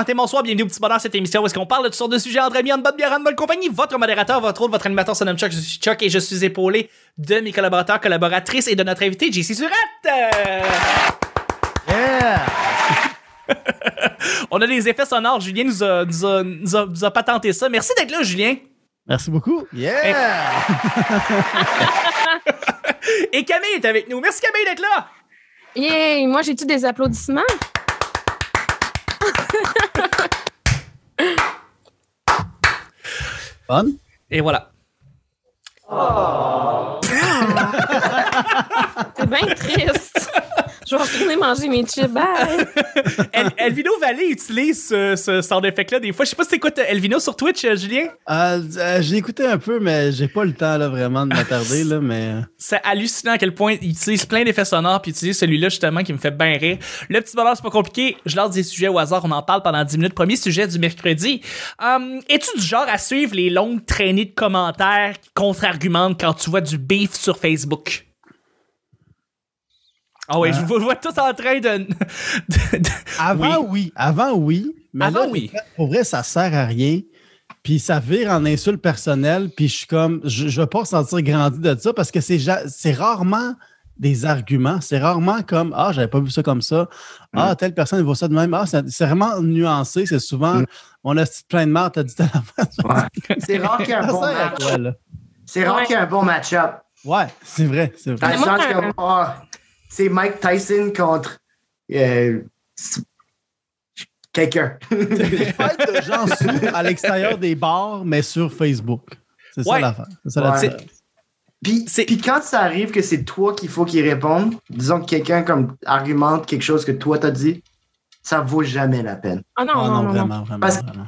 matin, bonsoir, bienvenue au petit bonheur cette émission où est-ce qu'on parle de toutes sortes de sujets entre amis, en bonne bière, en bonne compagnie. Votre modérateur, votre autre, votre animateur se nomme Chuck, je suis Chuck et je suis épaulé de mes collaborateurs, collaboratrices et de notre invité, JC Surette. Yeah! On a les effets sonores, Julien nous a, nous a, nous a, nous a patenté ça. Merci d'être là, Julien. Merci beaucoup. Yeah! Et Camille est avec nous. Merci Camille d'être là. Yay! Moi, j'ai-tu des applaudissements? Bonne? Et voilà. C'est bien triste. Je vais retourner manger mes chips. Bye! El- Elvino Valley utilise ce, ce sound effect-là des fois. Je sais pas si t'écoutes Elvino sur Twitch, euh, Julien? Euh, euh, j'ai écouté un peu, mais j'ai pas le temps là, vraiment de m'attarder. là, mais... euh, C'est hallucinant à quel point il utilise plein d'effets sonores puis il utilise celui-là justement qui me fait bien rire. Le petit bonheur, c'est pas compliqué. Je lance des sujets au hasard, on en parle pendant 10 minutes. Premier sujet du mercredi. Hum, Es-tu du genre à suivre les longues traînées de commentaires qui contre-argumentent quand tu vois du beef sur Facebook? Ah ouais, je vous vois tous en train de... de- de- Avant, oui. Avant, oui. Mais Avant, là, oui. Pour vrai, ça sert à rien. Puis ça vire en insulte personnelle. Puis je suis comme, je, je veux pas ressentir grandi de ça parce que c'est rarement des arguments. C'est rarement comme Ah, j'avais pas vu ça comme ça. Ah, telle personne voit ça de même. Ah, c'est c'est vraiment nuancé. C'est souvent Mm. on a plein de marre, t'as dit. C'est rare qu'il y ait un bon match. C'est rare qu'il y ait un bon match-up. Ouais, c'est vrai, c'est Dans vrai. le moi, sens que oh, c'est Mike Tyson contre euh, quelqu'un. Des fêtes de gens sous à l'extérieur des bars, mais sur Facebook. C'est ça Ouais. l'affaire. C'est ça la Ouais. Puis, puis quand ça arrive que c'est toi qu'il faut qu'il réponde, disons que quelqu'un comme argumente quelque chose que toi t'as dit, ça vaut jamais la peine. Ah non, Oh, non, non, non. vraiment, vraiment, Parce- vraiment.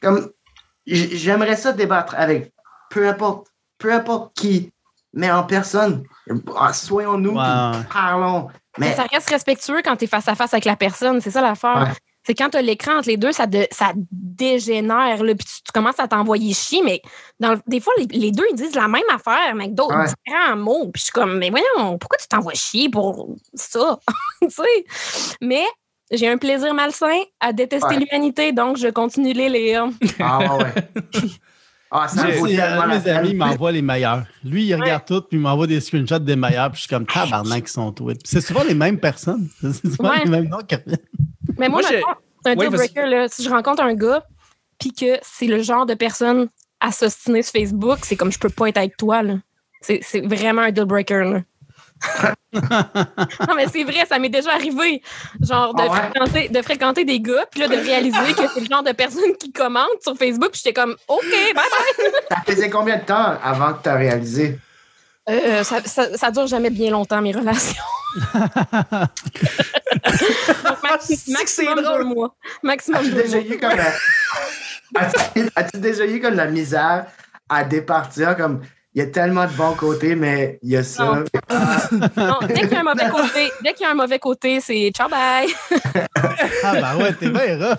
Comme j'aimerais ça débattre avec peu importe, peu importe qui, mais en personne. Soyons-nous, parlons. Mais Mais ça reste respectueux quand tu es face à face avec la personne. C'est ça l'affaire. Ouais. C'est quand tu as l'écran entre les deux, ça, de- ça dégénère. Là, puis tu, tu commences à t'envoyer chier. Mais dans, des fois, les, les deux, ils disent la même affaire, mais avec d'autres Ouais. différents mots. Puis je suis comme, mais voyons, pourquoi tu t'envoies chier pour ça? tu sais? Mais j'ai un plaisir malsain à détester Ouais. l'humanité, donc je continue de les lire. ah ouais. Ah, ça vaut tellement mes amis m'envoient les meilleurs. Lui, il regarde tout, puis il m'envoie des screenshots des meilleurs, puis je suis comme tabarnak, ils sont tweets. C'est souvent les mêmes personnes. C'est souvent Ouais. les mêmes noms qui. Mais moi, un Oui, deal breaker. Là. Si je rencontre un gars, puis que c'est le genre de personne à s'ostiner sur Facebook, c'est comme je peux pas être avec toi. Là. C'est, c'est vraiment un deal breaker. Là. non, mais c'est vrai, ça m'est déjà arrivé. Genre de, Ah ouais? fréquenter, de fréquenter des gars, puis là, de réaliser que c'est le genre de personne qui commente sur Facebook, puis j'étais comme, OK, bye bye. Ça faisait combien de temps avant que tu as réalisé? Euh, ça, ça, ça dure jamais bien longtemps, mes relations. Donc, maxi- c'est que maximum deux mois. Maximum As-tu deux déjà mois. eu comme la... As-tu as-tu déjà eu comme la misère à départir comme il y a tellement de bons côtés, mais il y a ça. Non. Non, dès qu'il y a un mauvais côté, dès qu'il y a un mauvais côté, c'est ciao bye. Ah, ben ouais, t'es bien rough.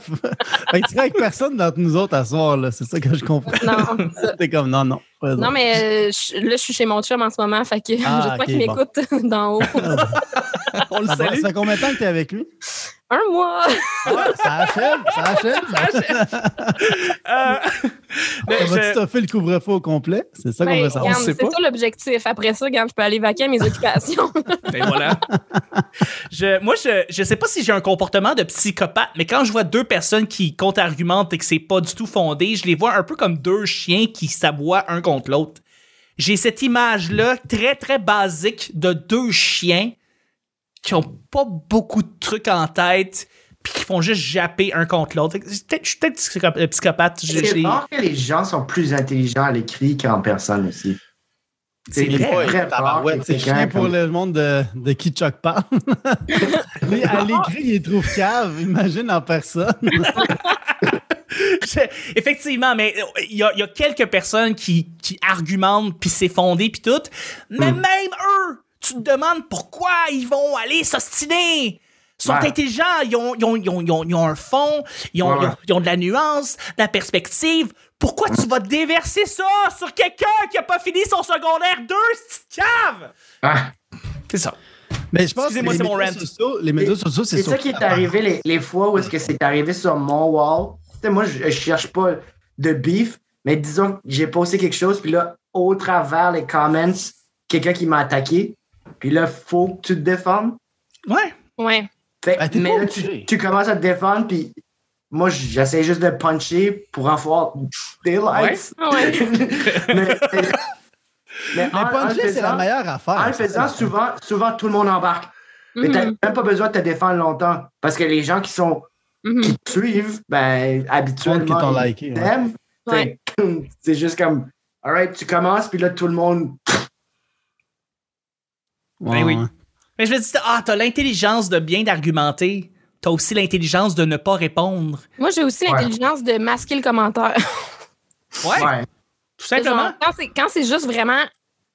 fait que tu serais avec personne d'entre nous autres à soir, là. C'est ça que je comprends. Non, T'es comme, non, non. non mais euh, je- là, je suis chez mon chum en ce moment, fait que Ah, j'espère qu'il bon. m'écoute d'en haut. On le Ah, salue. ça fait combien de temps que t'es avec lui? Un mois. Ah, ça achève, ça achève. Ça achève. Euh, mais Ça va-tu je- stoffer le couvre-feu au complet? C'est ça qu'on Ben, veut savoir. regarde, sait c'est pas. ça l'objectif. Après ça, regarde, je peux aller vaquer à mes occupations. Ben voilà. je, moi, je, je sais pas si j'ai un comportement de psychopathe, mais quand je vois deux personnes qui contre-argumentent et que c'est pas du tout fondé, je les vois un peu comme deux chiens qui s'aboient un contre l'autre. J'ai cette image-là très, très basique de deux chiens qui ont pas beaucoup de trucs en tête puis qui font juste japper un contre l'autre. Je suis peut-être euh, psychopathe. Je- C'est j'ai- rare que les gens sont plus intelligents à l'écrit qu'en personne aussi. C'est vrai. Ouais, que c'est chien pour le monde de, de qui Chuck parle. À l'écrit, il les trouve cave. Imagine en personne. Je- Effectivement, mais euh, il y a, il y a quelques personnes qui, qui argumentent, puis c'est fondé, puis tout. Mais Mm. même eux, tu te demandes pourquoi ils vont aller s'ostiner. Ils sont Ouais. intelligents, ils ont, ils, ont, ils, ont, ils ont- ils ont un fond, ils ont, Ouais, ils ont- ils ont de la nuance, de la perspective. Pourquoi tu vas déverser ça sur quelqu'un qui a pas fini son secondaire 2, cette cave? Ah, C'est ça. Mais je pense Excusez-moi, les c'est mon médias rant. sociaux, les médias sociaux, c'est C'est ça qui est part. arrivé les, les fois où est-ce que c'est arrivé sur mon wall. Tu sais, moi, je, je cherche pas de beef, mais disons que j'ai posté quelque chose, puis là, au travers les comments, quelqu'un qui m'a attaqué, puis là, faut que tu te défendes. Ouais. Ouais. Fait, Ben, t'es mais là, tu, tu commences à te défendre, puis moi, j'essaie juste de puncher pour avoir des likes. Ouais. mais, mais, en- puncher, c'est la meilleure affaire. En le faisant, souvent, souvent, tout le monde embarque. Mais t'as Mhm. même pas besoin de te défendre longtemps. Parce que les gens qui sont Mhm. qui te suivent, ben, habituellement, qui t'ont ils liké. ouais. t'aiment. Ouais. Fait- C'est juste comme, alright, tu commences, puis là, tout le monde. Ben oui. Ouais. Mais je me dis, ah, t'as l'intelligence de bien d'argumenter. T'as aussi l'intelligence de ne pas répondre. Moi, j'ai aussi Ouais. l'intelligence de masquer le commentaire. Ouais, Ouais. tout simplement. Genre, quand c'est- quand c'est juste vraiment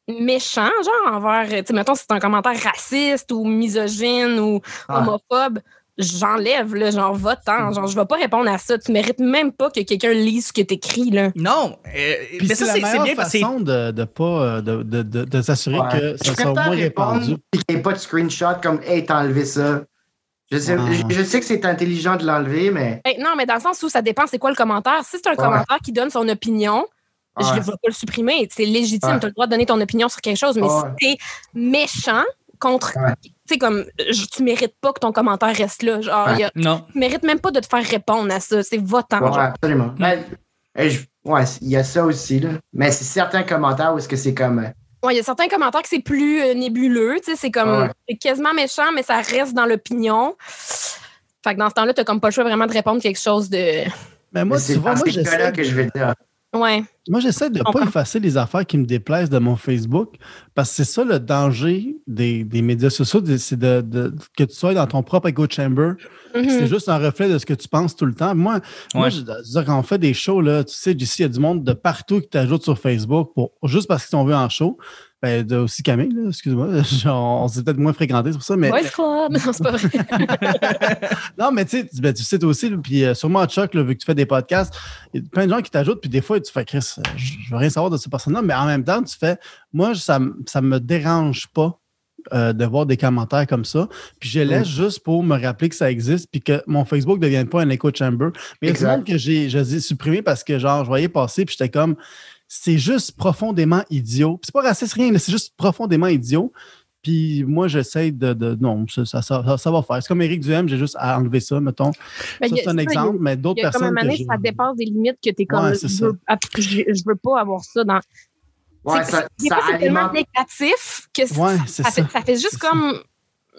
méchant, genre envers, tu sais, mettons, si c'est un commentaire raciste ou misogyne ou homophobe, j'enlève, là, genre, va-t'en. Genre, je vais pas répondre à ça. Tu mérites même pas que quelqu'un lise ce que t'écris, là. Non, euh, mais c'est ça, la c'est c'est meilleure bien parce que c'est- façon de, de pas euh, de, de, de, de s'assurer Ouais. que Je ça soit moins répandu. qu'il n'y ait pas de screenshot comme, hey, t'as enlevé ça. Je sais, je, je sais que c'est intelligent de l'enlever, mais. Hey, non, mais dans le sens où ça dépend, c'est quoi le commentaire. Si c'est un Ouais. commentaire qui donne son opinion, je ne vais pas le supprimer. C'est légitime, Ouais. tu as le droit de donner ton opinion sur quelque chose, mais Ouais. si t'es méchant contre. Tu sais, comme, je- tu mérites pas que ton commentaire reste là. Genre, Ouais. il y a- Non. tu mérites même pas de te faire répondre à ça. C'est votant. Ouais, absolument. Mais, eh, je- ouais, il y a ça aussi, là. Mais c'est certains commentaires où est-ce que c'est comme. euh, Ouais, il y a certains commentaires que c'est plus euh, nébuleux. tu sais, C'est comme, Ouais. c'est quasiment méchant, mais ça reste dans l'opinion. Fait que dans ce temps-là, tu comme pas le choix vraiment de répondre quelque chose de. Mais moi, c'est tu vois, dans moi, ces cas-là j'essaie que je vais dire. Ouais. Moi, j'essaie de ne pas effacer les affaires qui me déplaisent de mon Facebook parce que c'est ça le danger des, des médias sociaux, c'est de, de- que tu sois dans ton propre echo chamber. C'est juste un reflet de ce que tu penses tout le temps. Moi, moi Ouais. je, je veux dire, quand on fait des shows, là, tu sais, d'ici, il y a du monde de partout qui t'ajoute sur Facebook pour, juste parce qu'ils sont vus en show. Ben, de, aussi Camille, excuse-moi. Genre, on s'est peut-être moins fréquenté, c'est pour ça, mais. Boys Club. Non, c'est pas vrai. Non, mais tu sais, tu- ben, tu sais toi aussi, puis euh, sûrement Chuck, là, vu que tu fais des podcasts, il y a plein de gens qui t'ajoutent, puis des fois, tu fais Chris, euh, je veux rien savoir de cette personne-là, mais en même temps, tu fais moi, ça, me dérange pas euh, de voir des commentaires comme ça. Puis je laisse juste pour me rappeler que ça existe, puis que mon Facebook ne devienne pas un echo chamber. Mais il y a que j'ai je les ai supprimés parce que, genre, je voyais passer, puis j'étais comme, c'est juste profondément idiot. C'est pas raciste, rien, mais c'est juste profondément idiot. Puis moi, j'essaie de, de- Non, ça, ça, ça- ça va faire. C'est comme Eric Duhem, j'ai juste à enlever ça, mettons. Ben, ça, c'est un ça, exemple, il y a- mais d'autres a comme personnes. un année, j'ai- ça dépasse des limites que t'es comme. Ouais, c'est je, veux, je, je veux pas avoir ça dans. Ouais, C'est- ça, des ça fois, c'est tellement négatif que Ouais, c'est ça, ça. Fait, ça fait juste C'est ça. comme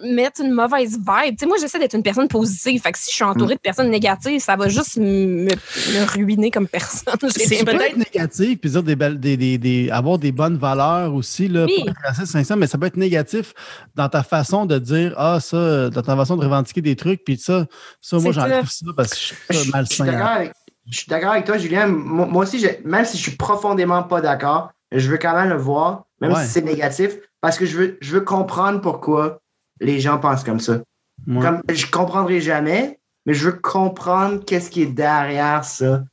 mettre une mauvaise vibe. Tu sais, moi, j'essaie d'être une personne positive. Fait que si je suis entourée de personnes négatives, ça va juste me, me ruiner comme personne. C'est C'est l'impression. peut être négatif, puis dire des belles, des, des, des- avoir des bonnes valeurs aussi, là, Oui. pas être raciste, sincère, mais ça peut être négatif dans ta façon de dire Ah, ça, dans ta façon de revendiquer des trucs, puis ça, ça moi, j'enlève ça parce que je suis malsain. je suis d'accord avec toi, Julien. Moi, moi aussi, même si je suis profondément pas d'accord, je veux quand même le voir, même Ouais. si c'est négatif, parce que je veux, je veux comprendre pourquoi les gens pensent comme ça. Ouais. Comme, je comprendrai jamais, mais je veux comprendre qu'est-ce qui est derrière ça.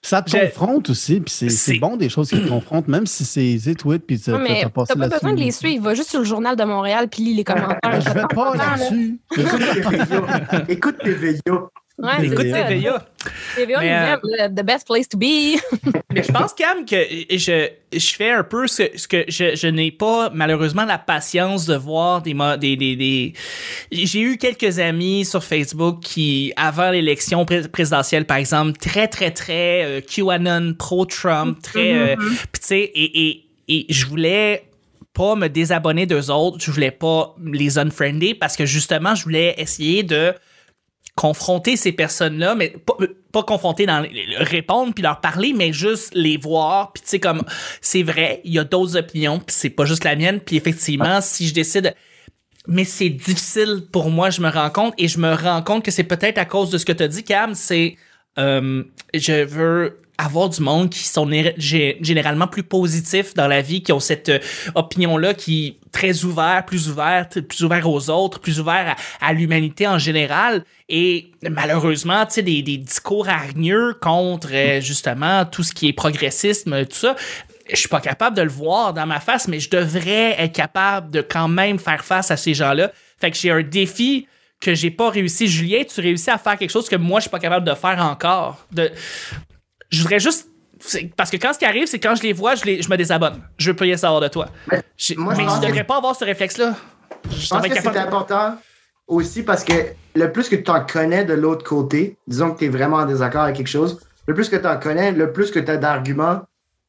Ça te confronte aussi, puis c'est C'est- c'est bon des choses qui te confrontent, même si c'est tweet, puis tu Non, mais as passé t'as pas besoin de les suivre. Va juste sur le journal de Montréal puis lis les commentaires. Ben, je vais pas là-dessus. Écoute. Écoute TVA. Ouais, Écoute. TVA. TVA, Mais, euh, the best place to be. Mais je pense, Cam, que je, je fais un peu ce, ce que je, je n'ai pas, malheureusement, la patience de voir des, des, des, des... J'ai eu quelques amis sur Facebook qui, avant l'élection pré- présidentielle, par exemple, très, très, très euh, QAnon, pro-Trump, très... euh, tu sais, et, et, et je voulais pas me désabonner d'eux autres, je voulais pas les unfriender parce que justement, je voulais essayer de confronter ces personnes-là, mais pas, pas confronter dans les- répondre puis leur parler, mais juste les voir, puis tu sais comme c'est vrai, il y a d'autres opinions, puis c'est pas juste la mienne, puis effectivement, si je décide mais c'est difficile pour moi, je me rends compte. Et je me rends compte que c'est peut-être à cause de ce que tu as dit Cam, c'est euh, je veux avoir du monde qui sont né- gé- généralement plus positifs dans la vie, qui ont cette euh, opinion-là, qui très ouvert, plus ouvert, plus ouvert aux autres, plus ouvert à, l'humanité en général. Et malheureusement, tu sais, des, des discours hargneux contre euh, justement tout ce qui est progressisme, tout ça. je suis pas capable de le voir dans ma face, mais je devrais être capable de quand même faire face à ces gens-là. Fait que j'ai un défi que j'ai pas réussi. Julien, tu réussis à faire quelque chose que moi, je suis pas capable de faire encore. De... Je voudrais juste. Parce que quand ce qui arrive, c'est quand je les vois, je, les- je me désabonne. Je veux pas rien savoir de toi. Mais moi, je mais que- devrais pas avoir ce réflexe-là. Je Je pense que c'est important aussi parce que le plus que tu en connais de l'autre côté, disons que tu es vraiment en désaccord avec quelque chose, le plus que tu en connais, le plus que tu as d'arguments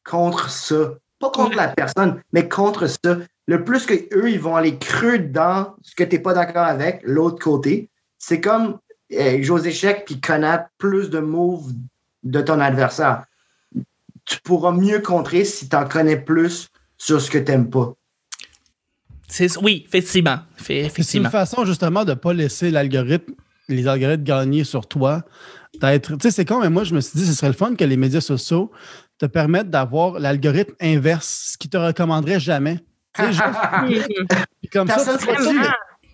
contre ça. Pas contre la personne, mais contre ça. Le plus que eux, ils vont aller creux dans ce que tu n'es pas d'accord avec, l'autre côté. C'est comme jouer aux échecs puis connaître plus de moves de ton adversaire. Tu pourras mieux contrer si tu en connais plus sur ce que tu n'aimes pas. C'est- Oui, effectivement. Fait- C'est une effectivement. façon justement de ne pas laisser l'algorithme, les algorithmes gagner sur toi. D'être, tu sais, c'est con, mais moi, je me suis dit, ce serait le fun que les médias sociaux te permettent d'avoir l'algorithme inverse, ce qui te recommanderait jamais. Juste- comme ça.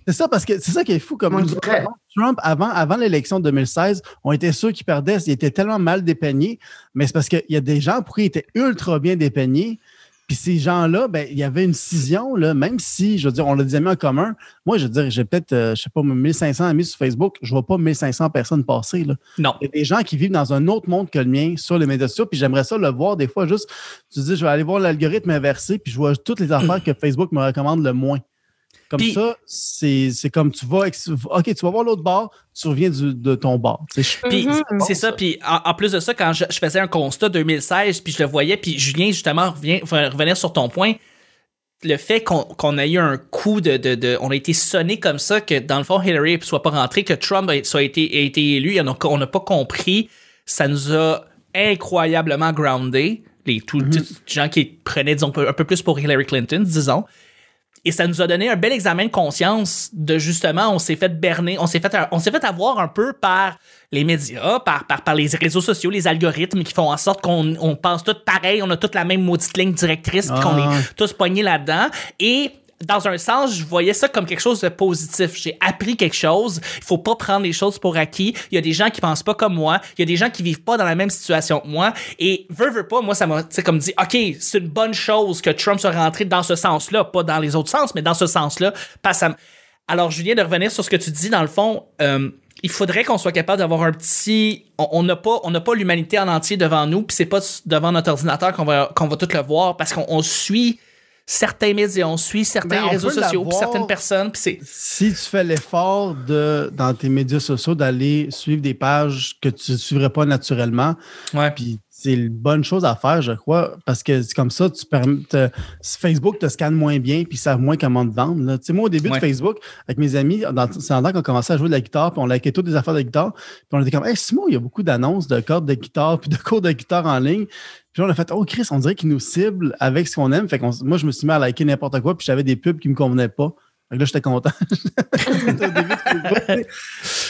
C'est ça, parce que c'est ça qui est fou. Comme autres, dirais. Trump, avant, avant l'élection de 2016, on était sûr qu'il perdait. Il était tellement mal dépeigné. Mais c'est parce qu'il y a des gens pour qui il était ultra bien dépeigné. Puis ces gens-là, ben, il y avait une scission, là, même si, je veux dire, on a des amis en commun. Moi, je veux dire, j'ai peut-être, euh, je sais pas, 1500 amis sur Facebook. Je vois pas 1500 personnes passer. Là. Non. Il y a des gens qui vivent dans un autre monde que le mien sur les médias sociaux. Puis j'aimerais ça le voir des fois juste. Tu dis, je vais aller voir l'algorithme inversé, puis je vois toutes les affaires que Facebook me recommande le moins. Comme ça, c'est c'est comme tu vas. OK, tu vas voir l'autre bar, tu reviens du- de ton bar. Mhm. c'est ça, puis en, en plus de ça, quand je, je faisais un constat 2016, puis je le voyais, puis Julien, justement, revient, enfin, revenir sur ton point, le fait qu'on qu'on a eu un coup de, de, de- On a été sonné comme ça, que dans le fond, Hillary soit pas rentrée, que Trump soit été, a été élu, et on n'a pas compris, ça nous a incroyablement groundé. Les tous les gens qui prenaient, disons, un peu- un peu plus pour Hillary Clinton, disons. Et ça nous a donné un bel examen de conscience de justement, on s'est fait berner, on s'est fait, on s'est fait avoir un peu par les médias, par, par, par les réseaux sociaux, les algorithmes qui font en sorte qu'on on pense tout pareil, on a toute la même maudite ligne directrice, qu'on Ah. est tous pognés là-dedans. Et dans un sens, je voyais ça comme quelque chose de positif. J'ai appris quelque chose. Il faut pas prendre les choses pour acquis. Il y a des gens qui pensent pas comme moi. Il y a des gens qui vivent pas dans la même situation que moi. Et veut, veut pas, moi, ça m'a, comme dit, OK, c'est une bonne chose que Trump soit rentré dans ce sens-là, pas dans les autres sens, mais dans ce sens-là. Alors, Julien, de revenir sur ce que tu dis, dans le fond, euh, il faudrait qu'on soit capable d'avoir un petit. on- n'a pas, on n'a pas l'humanité en entier devant nous, puis c'est pas devant notre ordinateur qu'on va, qu'on va tout le voir, parce qu'on on suit certains médias, on suit certains Ben, on réseaux sociaux, puis certaines personnes, puis c'est. Si tu fais l'effort de, dans tes médias sociaux d'aller suivre des pages que tu ne suivrais pas naturellement, Ouais. puis c'est une bonne chose à faire, je crois, parce que c'est comme ça, tu permets, te- Facebook te scanne moins bien, puis ils savent moins comment te vendre. là. Tu sais, moi, au début Ouais. de Facebook, avec mes amis, c'est en temps qu'on commençait à jouer de la guitare, puis on likait toutes les affaires de guitare, puis on était comme, hey, Simon, il y a beaucoup d'annonces de cordes de guitare, puis de cours de guitare en ligne. Puis là, on a fait, oh Chris, on dirait qu'ils nous ciblent avec ce qu'on aime. Fait que moi, je me suis mis à liker n'importe quoi, puis j'avais des pubs qui me convenaient pas. Là, j'étais content.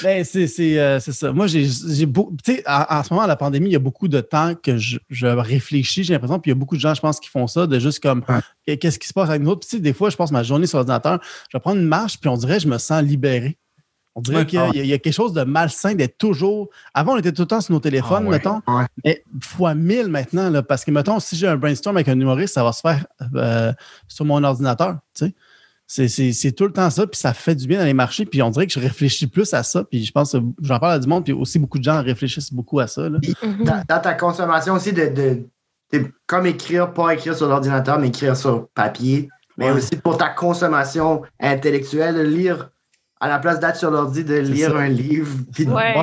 Ben, c'est euh, c'est ça. Moi, j'ai j'ai beau- tu sais, en, en ce moment, la pandémie, il y a beaucoup de temps que je, je réfléchis, j'ai l'impression. Puis il y a beaucoup de gens, je pense, qui font ça, de juste comme Ouais. qu'est-ce qui se passe avec nous. Puis tu sais, des fois, je passe ma journée sur l'ordinateur, je vais prendre une marche, puis on dirait je me sens libéré. On dirait Ouais. qu'il y, a- il y a quelque chose de malsain d'être toujours. Avant, on était tout le temps sur nos téléphones, Ah ouais. mettons. Mais fois mille maintenant, là, parce que, mettons, si j'ai un brainstorm avec un humoriste, ça va se faire euh, sur mon ordinateur. Tu sais. C'est- C'est c'est tout le temps ça, puis ça fait du bien dans les marchés, puis on dirait que je réfléchis plus à ça, puis je pense que j'en parle à du monde, puis aussi beaucoup de gens réfléchissent beaucoup à ça. là. Mhm. dans, dans ta consommation aussi de, de, de- comme écrire, pas écrire sur l'ordinateur, mais écrire sur papier, mais Ouais. aussi pour ta consommation intellectuelle, lire à la place d'être sur l'ordi, de lire ça. un livre, puis Ouais.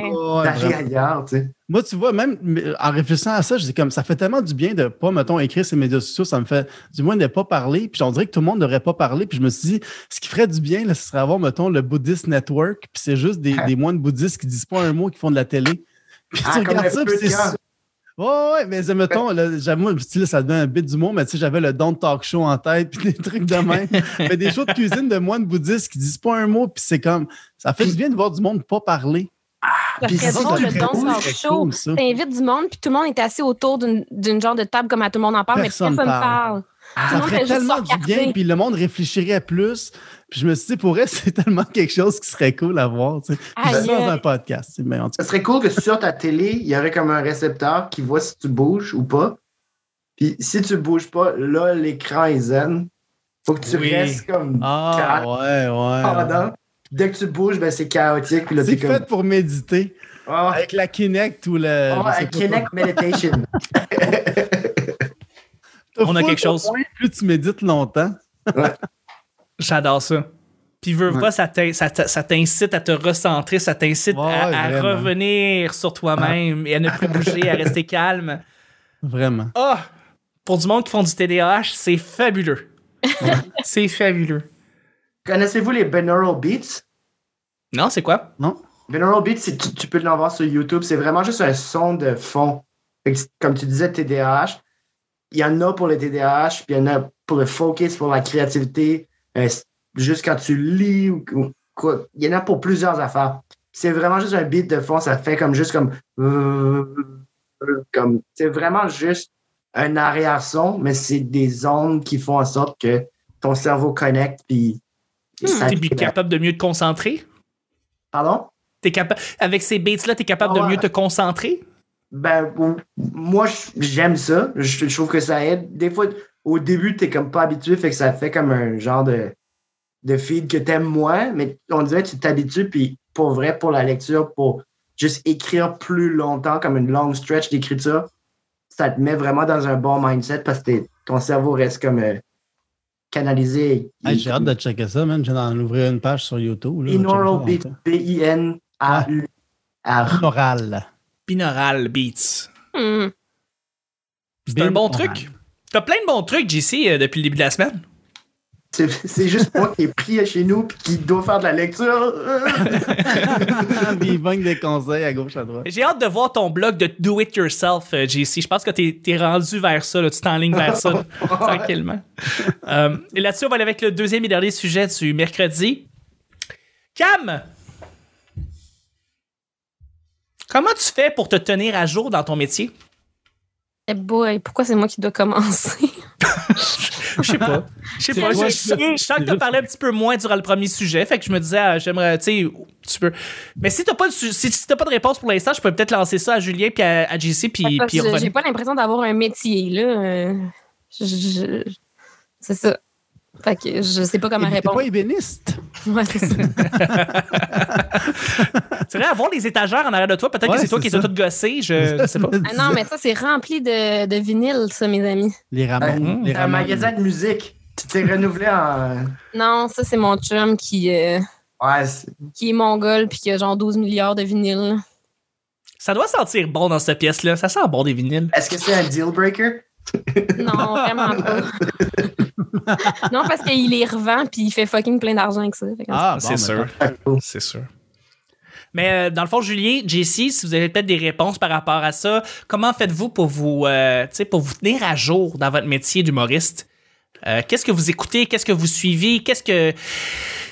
D'aller ailleurs, tu sais. Moi, tu vois, même euh, en réfléchissant à ça, je dis comme ça fait tellement du bien de pas, mettons, écrire ces médias sociaux, ça me fait du moins de pas parler. Puis on dirait que tout le monde n'aurait pas parlé. Puis je me suis dit, ce qui ferait du bien, là, ce serait avoir, mettons, le Buddhist Network. Puis c'est juste des, des moines bouddhistes qui disent pas un mot, qui font de la télé. Puis Ah, tu regardes ça, puis c'est camp. Ouais, ouais, mais euh, mettons, moi, ça devient un bit d'humour, mais tu sais, j'avais le Don't Talk Show en tête, puis des trucs de même. mais des shows de cuisine de moines bouddhistes qui disent pas un mot, puis c'est comme, ça fait du bien de voir du monde pas parler. Ça, drôle, ça le Show. cool, ça. T'invites du monde, puis tout le monde est assis autour d'une d'une genre de table comme à tout le monde en parle, Personne mais personne parle. parle. Ah, Tout Ça le monde ferait fait juste tellement du bien, puis le monde réfléchirait plus. Puis je me suis dit, pour elle, c'est tellement quelque chose qui serait cool à voir. Tu sais. Ça dans un podcast. c'est- Mais en tout Ça serait cool que sur ta télé, il y aurait comme un récepteur qui voit si tu bouges ou pas. Puis si tu bouges pas, là, l'écran est zen. Faut que tu Oui. restes comme Ah, calme ouais, ouais. pendant. Dès que tu bouges, ben, c'est chaotique. C'est fait comme. pour méditer. Avec la Kinect ou le. pas Kinect Meditation. On a quelque chose. Plus tu médites longtemps. J'adore ça. Puis veux, Ouais. pas, ça t'incite à te recentrer, ça t'incite Ouais, à, revenir sur toi-même et à ne plus bouger, à rester calme. Vraiment. Ah! pour du monde qui font du TDAH, c'est fabuleux. c'est fabuleux. Connaissez-vous les binaural beats? Non, c'est quoi? Non? Binaural beats, tu, tu peux l'en voir sur YouTube. C'est vraiment juste un son de fond. Comme tu disais, TDAH, il y en a pour le TDAH, puis il y en a pour le focus, pour la créativité, euh, juste quand tu lis ou, ou quoi. Il y en a pour plusieurs affaires. C'est vraiment juste un beat de fond, ça fait comme juste comme. comme c'est vraiment juste un arrière-son, mais c'est des ondes qui font en sorte que ton cerveau connecte, puis. Ça- T'es plus capable de mieux te concentrer? Pardon? Capa- Avec ces beats-là, t'es capable Ah de ouais. mieux te concentrer? Ben, moi, j'aime ça. Je, je trouve que ça aide. Des fois, au début, t'es comme pas habitué, fait que ça fait comme un genre de, de feed que t'aimes moins, mais on dirait que tu t'habitues, puis pour vrai, pour la lecture, pour juste écrire plus longtemps, comme une long stretch d'écriture, ça te met vraiment dans un bon mindset parce que ton cerveau reste comme euh, canalisé. Hey, J'ai hâte de checker ça, man. J'ai d'en ouvrir une page sur YouTube. Binaural Checker Beat, ça longtemps. B-I-N-A-U-R. Binaural. Binaural Beats. C'est un bon truc. T'as plein de bons trucs, JC, euh, depuis le début de la semaine. C'est juste moi qui est pris chez nous puis qui doit faire de la lecture. Il bang des conseils à gauche, à droite. J'ai hâte de voir ton blog de Do It Yourself, euh, JC. Je pense que t'es es rendu vers ça, là. tu t'enlignes vers ça tranquillement. Euh, et là-dessus, on va aller avec le deuxième et dernier sujet du mercredi. Cam! Comment tu fais pour te tenir à jour dans ton métier? Eh boy, pourquoi c'est moi qui dois commencer? Je sais pas. Je sais pas. Je, sens que t'as parlé un petit peu moins durant le premier sujet. Fait que je me disais, ah, j'aimerais, tu sais, tu peux. Mais si t'as pas de, si, si t'as pas de réponse pour l'instant, je peux peut-être lancer ça à Julien puis à, à JC puis, puis J'ai pas l'impression d'avoir un métier, là. Euh, je- je- C'est ça. Fait que je sais pas comment Et T'es répondre. pas ébéniste. Ouais, c'est ça. C'est vrai, avoir les étagères en arrière de toi, peut-être Ouais, que c'est toi qui les as toutes gossées, je, je sais pas. Ah non, mais ça, c'est rempli de, de vinyle, ça, mes amis. Les ramones. Les C'est un magasin de musique. Tu t'es renouvelé en. Non, ça, c'est mon chum qui, euh, Ouais, c'est- qui est mongol puis qui a genre 12 milliards de vinyles. Ça doit sentir bon dans cette pièce-là. Ça sent bon des vinyles. Est-ce que c'est un deal breaker? Non, vraiment pas. non, parce qu'il les revend puis il fait fucking plein d'argent avec ça. Ah, bon, c'est ben, sûr. parfait. C'est sûr. Mais euh, dans le fond, Julien, JC, si vous avez peut-être des réponses par rapport à ça, comment faites-vous pour vous, euh, tu sais, pour vous tenir à jour dans votre métier d'humoriste? Euh, qu'est-ce que vous écoutez? Qu'est-ce que vous suivez? Qu'est-ce que.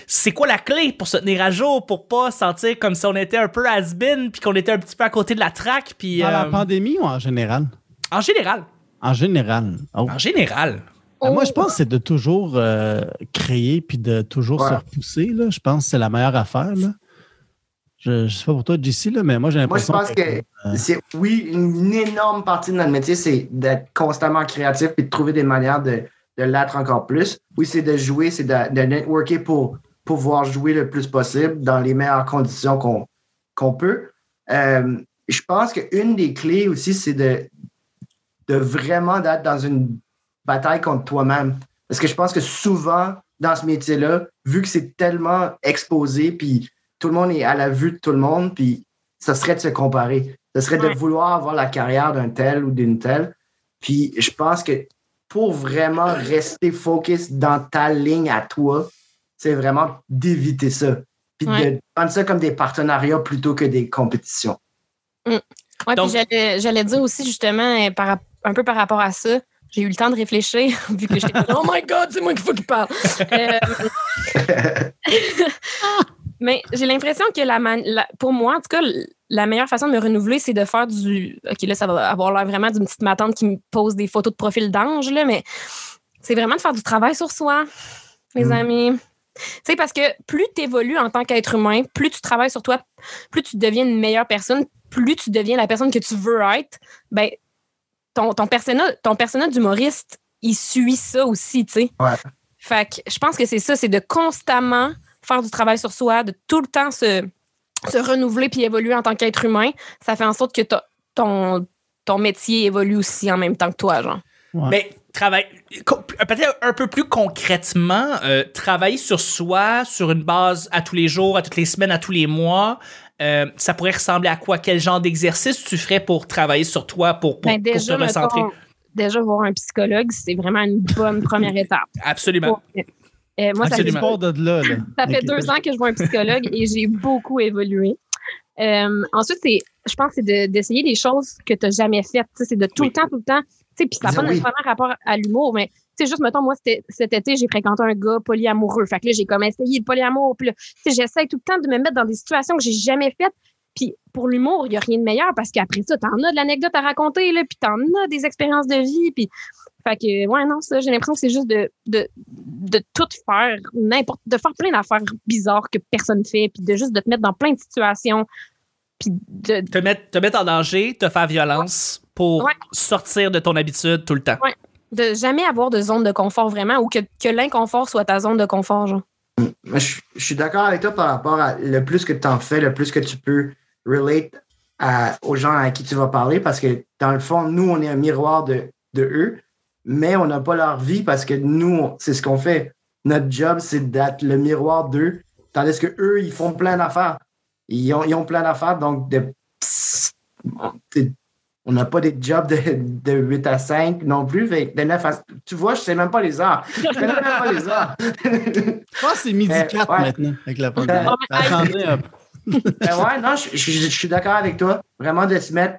C'est quoi la clé pour se tenir à jour, pour pas sentir comme si on était un peu has-been, puis qu'on était un petit peu à côté de la traque, puis. Dans la euh, pandémie ou en général? en général. En général. Oh. En général. Ben, Moi, Oh, je pense que c'est de toujours euh, créer puis de toujours Ouais. se repousser. Là. Je pense que c'est la meilleure affaire. Là. Je ne sais pas pour toi, JC, là, mais moi, j'ai Moi, je l'impression pense que Euh. c'est, oui, une énorme partie de notre métier, c'est d'être constamment créatif et de trouver des manières de, de l'être encore plus. Oui, c'est de jouer, c'est de, de networker pour pouvoir jouer le plus possible dans les meilleures conditions qu'on, qu'on peut. Euh, je pense qu'une des clés aussi, c'est de, de vraiment d'être dans une bataille contre toi-même. Parce que je pense que souvent, dans ce métier-là, vu que c'est tellement exposé, puis tout le monde est à la vue de tout le monde, puis ça serait de se comparer. Ça serait Ouais. de vouloir avoir la carrière d'un tel ou d'une telle. Puis je pense que pour vraiment rester focus dans ta ligne à toi, c'est vraiment d'éviter ça. Puis Ouais. de prendre ça comme des partenariats plutôt que des compétitions. Ouais, Donc- puis j'allais, dire aussi justement, euh, par, rap- un peu par rapport à ça, j'ai eu le temps de réfléchir, vu que j'étais Oh my God, c'est moi qu'il faut qu'il parle. Euh, Mais j'ai l'impression que la, man- la- pour moi, en tout cas, la meilleure façon de me renouveler, c'est de faire du. OK, là, ça va avoir l'air vraiment d'une petite matante qui me pose des photos de profil d'ange, là, mais c'est vraiment de faire du travail sur soi, les Mm. amis. Tu sais, parce que plus tu évolues en tant qu'être humain, plus tu travailles sur toi, plus tu deviens une meilleure personne, plus tu deviens la personne que tu veux être, ben, ton, ton persona, ton persona d'humoriste, il suit ça aussi, tu sais. Ouais. Fait que je pense que c'est ça, c'est de constamment faire du travail sur soi, de tout le temps se, se renouveler puis évoluer en tant qu'être humain. Ça fait en sorte que ta- ton, ton métier évolue aussi en même temps que toi, genre. Ouais. Mais travail, co- peut-être un peu plus concrètement, euh, travailler sur soi, sur une base à tous les jours, à toutes les semaines, à tous les mois, euh, ça pourrait ressembler à quoi? Quel genre d'exercice tu ferais pour travailler sur toi, pour, pour, Ben, pour te recentrer? déjà, voir un psychologue, c'est vraiment une bonne première étape. Absolument. Euh, moi, ça fait Absolument. Part de là, là. Ça fait deux ans que je vois un psychologue et j'ai beaucoup évolué. Euh, ensuite, c'est, je pense que c'est de- d'essayer des choses que tu n'as jamais faites. C'est de tout Oui. le temps, tout le temps. Tu sais, Puis ça n'a pas Oui. nécessairement rapport à l'humour, mais sais, juste, mettons, moi, cet été, j'ai fréquenté un gars polyamoureux. Fait que là, j'ai comme essayé le polyamour. Puis là, tu sais, j'essaie tout le temps de me mettre dans des situations que j'ai jamais faites. Puis pour l'humour, il n'y a rien de meilleur parce qu'après ça, tu en as de l'anecdote à raconter, là, puis tu en as des expériences de vie. Puis fait que, ouais, non, ça, j'ai l'impression que c'est juste de, de, de tout faire, n'importe, de faire plein d'affaires bizarres que personne fait, puis de juste de te mettre dans plein de situations, puis de, Te mettre, te mettre en danger, te faire violence pour Ouais. sortir de ton habitude tout le temps. De jamais avoir de zone de confort vraiment, ou que, que l'inconfort soit ta zone de confort, genre? Je, je suis d'accord avec toi par rapport à le plus que tu en fais, le plus que tu peux relate à- aux gens à qui tu vas parler, parce que dans le fond, nous, on est un miroir de, de eux, mais on n'a pas leur vie parce que nous, c'est ce qu'on fait. Notre job, c'est d'être le miroir d'eux, tandis que eux, ils font plein d'affaires. Ils ont, ils ont plein d'affaires, donc de, on n'a pas des jobs de, de 8 à 5 non plus. De 9 à- tu vois, je ne sais même pas les heures. Je connais même pas les heures. Je pense que c'est midi Euh, 4 ouais. maintenant avec la pandémie. Ouais. Ça a changé un peu. Ben ouais, non, je, je- je suis d'accord avec toi. Vraiment de se mettre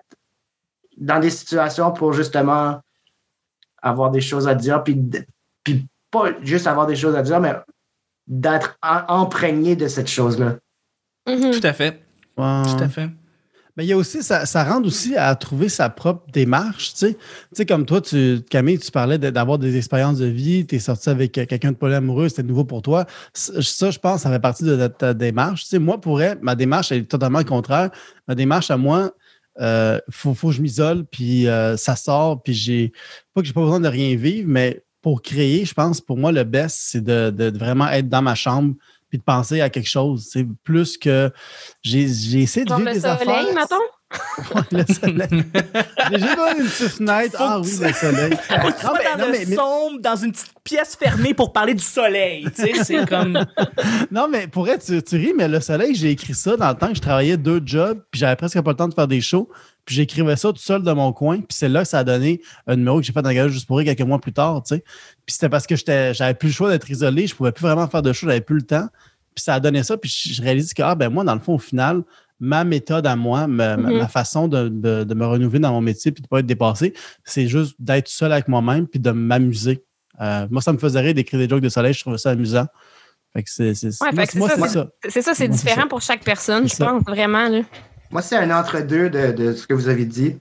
dans des situations pour justement avoir des choses à dire, puis, puis pas juste avoir des choses à dire, mais d'être en- imprégné de cette chose-là. Mhm. Tout à fait. Tout à fait. Mais il y a aussi, ça, ça rend aussi à trouver sa propre démarche, tu sais. Tu sais, comme toi, tu, Camille, tu parlais d'avoir des expériences de vie, tu es sorti avec euh, quelqu'un de polyamoureux, c'était nouveau pour toi. Ça, je pense, ça fait partie de ta, démarche. Tu sais, moi, pour elle, ma démarche, elle est totalement le contraire. Ma démarche à moi, euh, faut, faut que je m'isole, puis euh, ça sort, puis j'ai, pas que j'ai pas besoin de rien vivre, mais pour créer, je pense, pour moi, le best, c'est de, de vraiment être dans ma chambre, puis de penser à quelque chose, c'est plus que j'ai j'ai essayé de Genre vivre le des soleil, affaires. mettons? Ouais, le soleil. J'ai juste une petite fenêtre. Faut Ah oui, le soleil. Faut que tu Non, sois mais- dans non, le mais- mais- sombre, dans une petite pièce fermée pour parler du soleil. Tu sais, c'est comme. Non, mais pour être, tu, tu ris, mais le soleil, j'ai écrit ça dans le temps que je travaillais deux jobs, puis j'avais presque pas le temps de faire des shows. Puis j'écrivais ça tout seul de mon coin. Puis c'est là que ça a donné un numéro que j'ai fait dans la garage juste pour rire quelques mois plus tard, tu sais. Puis c'était parce que j'avais plus le choix d'être isolé, je pouvais plus vraiment faire de show, j'avais plus le temps. Puis ça a donné ça, puis je, réalise que, ah, ben moi, dans le fond, au final, ma méthode à moi, ma, Mhm. ma façon de, de- de me renouveler dans mon métier puis de pas être dépassé, c'est juste d'être seul avec moi-même puis de m'amuser. Euh, moi, ça me faisait rire d'écrire des jokes de soleil, je trouvais ça amusant. Fait que c'est, Ouais, ça, c'est ça. C'est différent pour chaque personne, je ça. pense, vraiment. Là. Moi, c'est un entre-deux de, de ce que vous avez dit.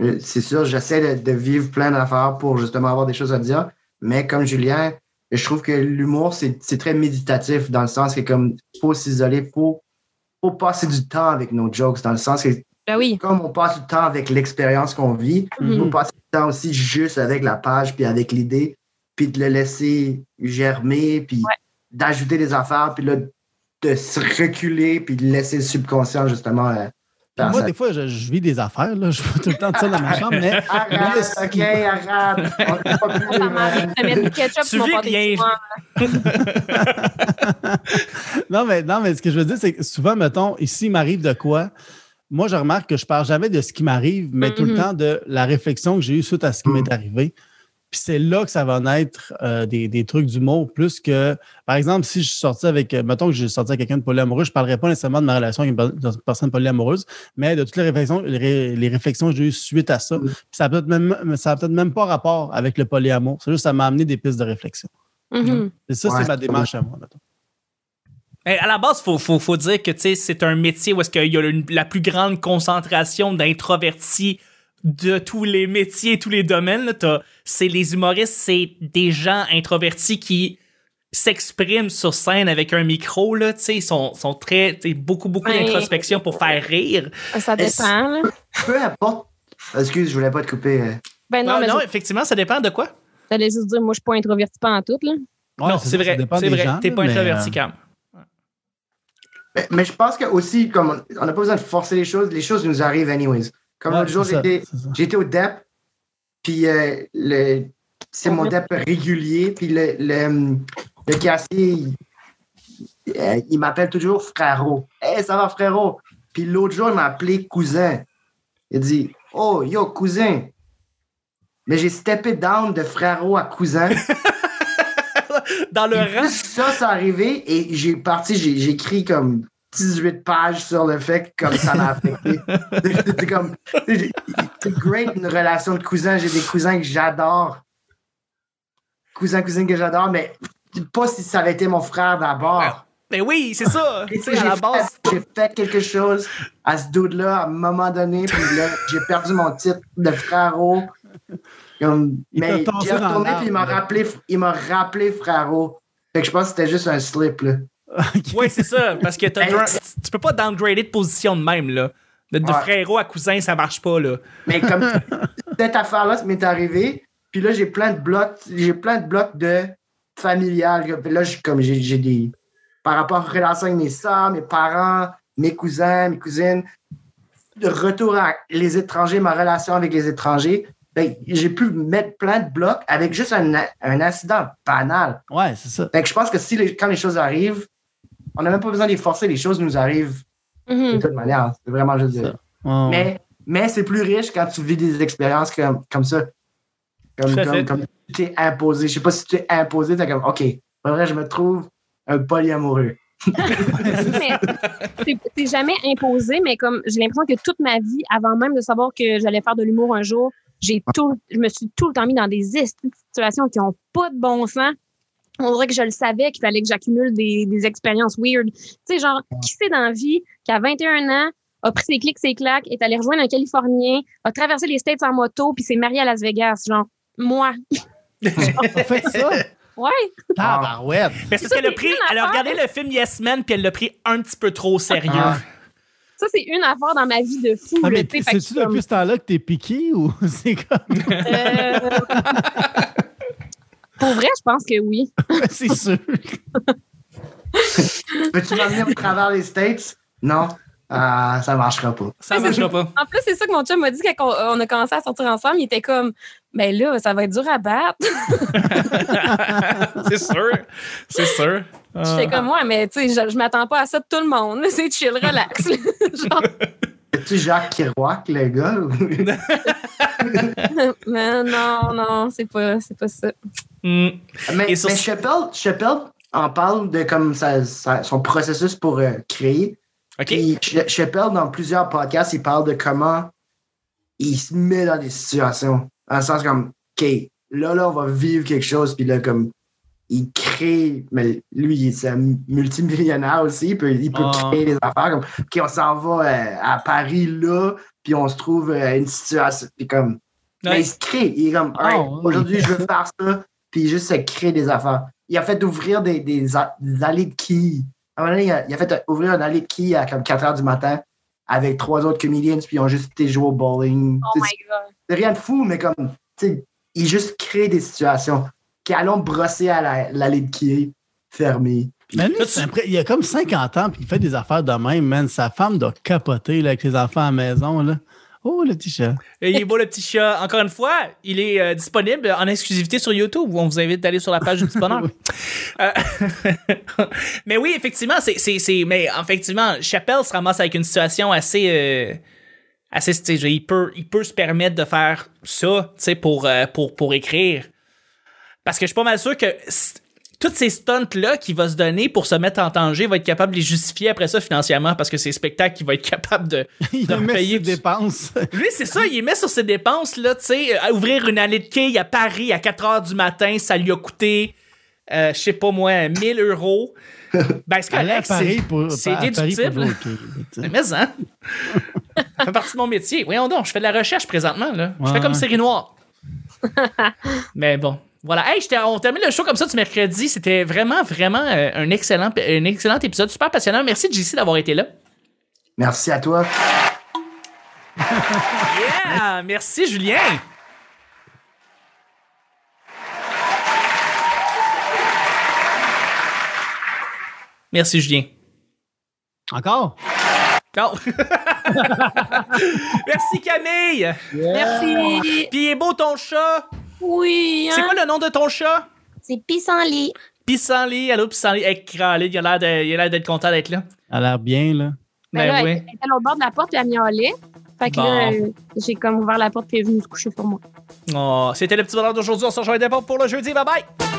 Euh, C'est sûr, j'essaie de, de vivre plein d'affaires pour justement avoir des choses à dire. Mais comme Julien, je trouve que l'humour, c'est très méditatif dans le sens que comme faut s'isoler, faut, faut passer du temps avec nos jokes, dans le sens que Ben oui. comme on passe du temps avec l'expérience qu'on vit, il Mhm. faut passer du temps aussi juste avec la page, puis avec l'idée, puis de le laisser germer, puis Ouais. d'ajouter des affaires, puis là, de se reculer, puis de laisser le subconscient, justement, euh, Moi, ça. des fois, je, je vis des affaires, là. Je fais tout le temps de ça dans ma chambre, mais Arrête. OK, arrête. On pas plus, Ça m'arrive de mettre du ketchup Tu sur mon vis pâté rien. chinois. non, mais, non, mais ce que je veux dire, c'est que souvent, mettons, ici, il m'arrive de quoi? Moi, je remarque que je parle jamais de ce qui m'arrive, mais tout le Mhm. temps de la réflexion que j'ai eue suite à ce qui m'est arrivé. Puis c'est là que ça va naître euh, des, des trucs d'humour, plus que, par exemple, si je suis sorti avec, euh, mettons que j'ai sorti avec quelqu'un de polyamoureux, je ne parlerai pas nécessairement de ma relation avec une per- une personne polyamoureuse, mais de toutes les réflexions, les, ré- les réflexions que j'ai eues suite à ça. Puis ça n'a peut-être même, ça a peut-être même pas rapport avec le polyamour. C'est juste que ça m'a amené des pistes de réflexion. Mhm. Et ça, Ouais. c'est ma démarche à moi. mettons. À la base, faut, faut, faut dire que tu sais, c'est un métier où est-ce qu'il y a une- la plus grande concentration d'introvertis de tous les métiers, tous les domaines. C'est les humoristes, c'est des gens introvertis qui s'expriment sur scène avec un micro. Là, tu sais, ils sont, sont très, beaucoup, beaucoup Ouais. d'introspection pour faire rire. Ça dépend. Là. peu importe. Excuse, je voulais pas te couper. euh. Ben non, Non, mais non, je- effectivement, ça dépend de quoi? j'allais juste dire, moi, je suis pas introvertie pas en tout, là. Ouais, non, c'est vrai. C'est vrai. gens, T'es pas mais, introverti, euh, Cam. Mais, mais je pense que aussi, comme on n'a pas besoin de forcer les choses, les choses nous arrivent anyways. Comme ouais, l'autre jour, j'étais au DEP, puis euh, le, c'est mon DEP régulier, puis le, le, le caissier, il, euh, il m'appelle toujours frérot. Hey, ça va, frérot? Puis l'autre jour, il m'a appelé cousin. Il a dit, oh, yo, cousin. Mais j'ai steppé down de frérot à cousin. Dans le rang. Ça, c'est arrivé et j'ai parti, j'ai j'ai écrit comme 18 pages sur le fait que comme ça m'a affecté. C'est comme, c'est great une relation de cousins. J'ai des cousins que j'adore. Cousins, cousines que j'adore, mais pas si ça avait été mon frère d'abord. Ben oui, c'est ça. J'ai base. fait, j'ai fait quelque chose à ce dude-là à un moment donné, puis là, j'ai perdu mon titre de frérot. Comme, Il mais j'ai retourné, puis il m'a rappelé, il m'a rappelé frérot. Fait que je pense que c'était juste un slip, là. Oui, c'est ça. Parce que dra- tu peux pas downgrader de position de même, là. De, de Ouais. frérot à cousin, ça marche pas, là. Mais comme cette affaire-là, ça m'est arrivé. Puis là, j'ai plein de blocs, j'ai plein de blocs de familial. Puis là, j'ai comme j'ai j'ai des. Par rapport aux relations avec mes soeurs, mes parents, mes cousins, mes cousines. De retour à les étrangers, ma relation avec les étrangers. Ben, j'ai pu mettre plein de blocs avec juste un, un incident banal. Ouais, c'est ça. Fait que je pense que si les- quand les choses arrivent, on n'a même pas besoin de les forcer, les choses nous arrivent de Mhm. toute manière. C'est vraiment juste de- ouais. mais, mais c'est plus riche quand tu vis des expériences comme, comme ça. Comme, comme, comme tu t'es imposé. Je sais pas si tu t'es imposé, t'es comme, OK, en vrai, je me trouve un polyamoureux. C'est- jamais imposé, mais comme j'ai l'impression que toute ma vie, avant même de savoir que j'allais faire de l'humour un jour, j'ai tout, je me suis tout le temps mis dans des situations qui ont pas de bon sens. On dirait que je le savais qu'il fallait que j'accumule des, des expériences weird. Tu sais, genre, qui sait dans la vie qu'à 21 ans, a pris ses clics, ses claques, est allé rejoindre un Californien, a traversé les States en moto, puis s'est marié à Las Vegas. Genre, moi. T'as fait ça? Ouais. Tabarouette! Mais c'est parce qu'elle a c'est pris, elle a regardé le film Yes Man, puis elle l'a pris un petit peu trop au sérieux. Ah. Ça, c'est une affaire dans ma vie de fou. Ah, mais c'est-tu comme- depuis ce temps-là que t'es piqué ou c'est comme. Euh, Pour vrai, je pense que oui. c'est sûr. Peux-tu m'amener au travers les States? Non, Ah, ça marchera pas. Ça marchera pas. En plus, c'est ça que mon chum m'a dit quand on, on a commencé à sortir ensemble. Il était comme, ben là, ça va être dur à battre. c'est sûr. C'est sûr. Ah. J'étais comme, ouais, mais tu sais, je, je m'attends pas à ça de tout le monde. C'est chill, relax. Genre, Es-tu Jacques Kerouac, le gars? mais non, non, c'est pas, c'est pas ça. Hmm. mais sur- mais Chappelle, Chappelle en parle de comme sa- sa- son processus pour euh, créer. OK. Puis Chappelle, dans plusieurs podcasts, il parle de comment il se met dans des situations. Dans le sens comme, OK, là, là, on va vivre quelque chose. Puis là, comme, il crée, mais lui, il est un multimillionnaire aussi. Il peut, il peut Ah. créer des affaires comme, OK, on s'en va euh, à Paris, là, puis on se trouve euh, une situation. Puis comme, mais il se crée. Il est comme, Ah, Alright, oui. aujourd'hui, je veux faire ça, puis juste se créer des affaires. Il a fait ouvrir des, des, allées de quilles. À un moment donné, il a, il a fait ouvrir une allée de quilles à comme 4 heures du matin avec trois autres comedians, puis ils ont juste été jouer au bowling. Oh C'est- my God. c'est rien de fou, mais comme, tu sais, il juste crée des situations qui allons brosser à la- l'allée de quilles fermée. Lui, il a comme 50 ans puis il fait des affaires de même, man. Sa femme doit capoter là, avec les enfants à la maison. Là. Oh, le petit chat. Et il est beau le petit chat. Encore une fois, il est euh, disponible en exclusivité sur YouTube. On vous invite d'aller sur la page du petit bonheur. Euh, mais oui, effectivement, c'est, mais effectivement, Chappelle se ramasse avec une situation assez, euh, assez, il peut, il peut se permettre de faire ça, pour, euh, pour, pour écrire. Parce que je suis pas mal sûr que toutes ces stunts-là qu'il va se donner pour se mettre en danger, il va être capable de les justifier après ça financièrement parce que c'est spectacle qu'il va être capable de, Il de repayer ses dépenses. lui, c'est ça, il met sur ses dépenses, là, tu sais, à ouvrir une allée de quilles à Paris à 4 heures du matin, ça lui a coûté, euh, je sais pas moi, 1000 euros. Ben, c'est correct, Paris c'est, déductible. Mais, hein, ça fait partie de mon métier. Voyons donc, je fais de la recherche présentement, là. Je fais comme série noire. Mais bon. Voilà. Hey, on termine le show comme ça du mercredi. C'était vraiment, vraiment euh, un, excellent, un excellent épisode. Super passionnant. Merci, JC, d'avoir été là. Merci à toi. yeah! Merci, Julien. Merci, Julien. Encore? Non. Merci Camille. Merci. Puis est beau ton chat. Oui. C'est hein? quoi le nom de ton chat? C'est Pissenlit. Pissenlit. Allô, Pissenlit. Hey, cralé, il a l'air de- il a l'air d'être content d'être là. Elle a l'air bien, là. Ben, Ben là, oui. elle était l'autre bord de la porte, puis elle miaulait. Fait que Bon. là, euh, j'ai comme ouvert la porte, puis elle est venue se coucher sur moi. Oh, c'était le petit bonheur d'aujourd'hui. On se rejoint d'abord pour le jeudi. Bye bye.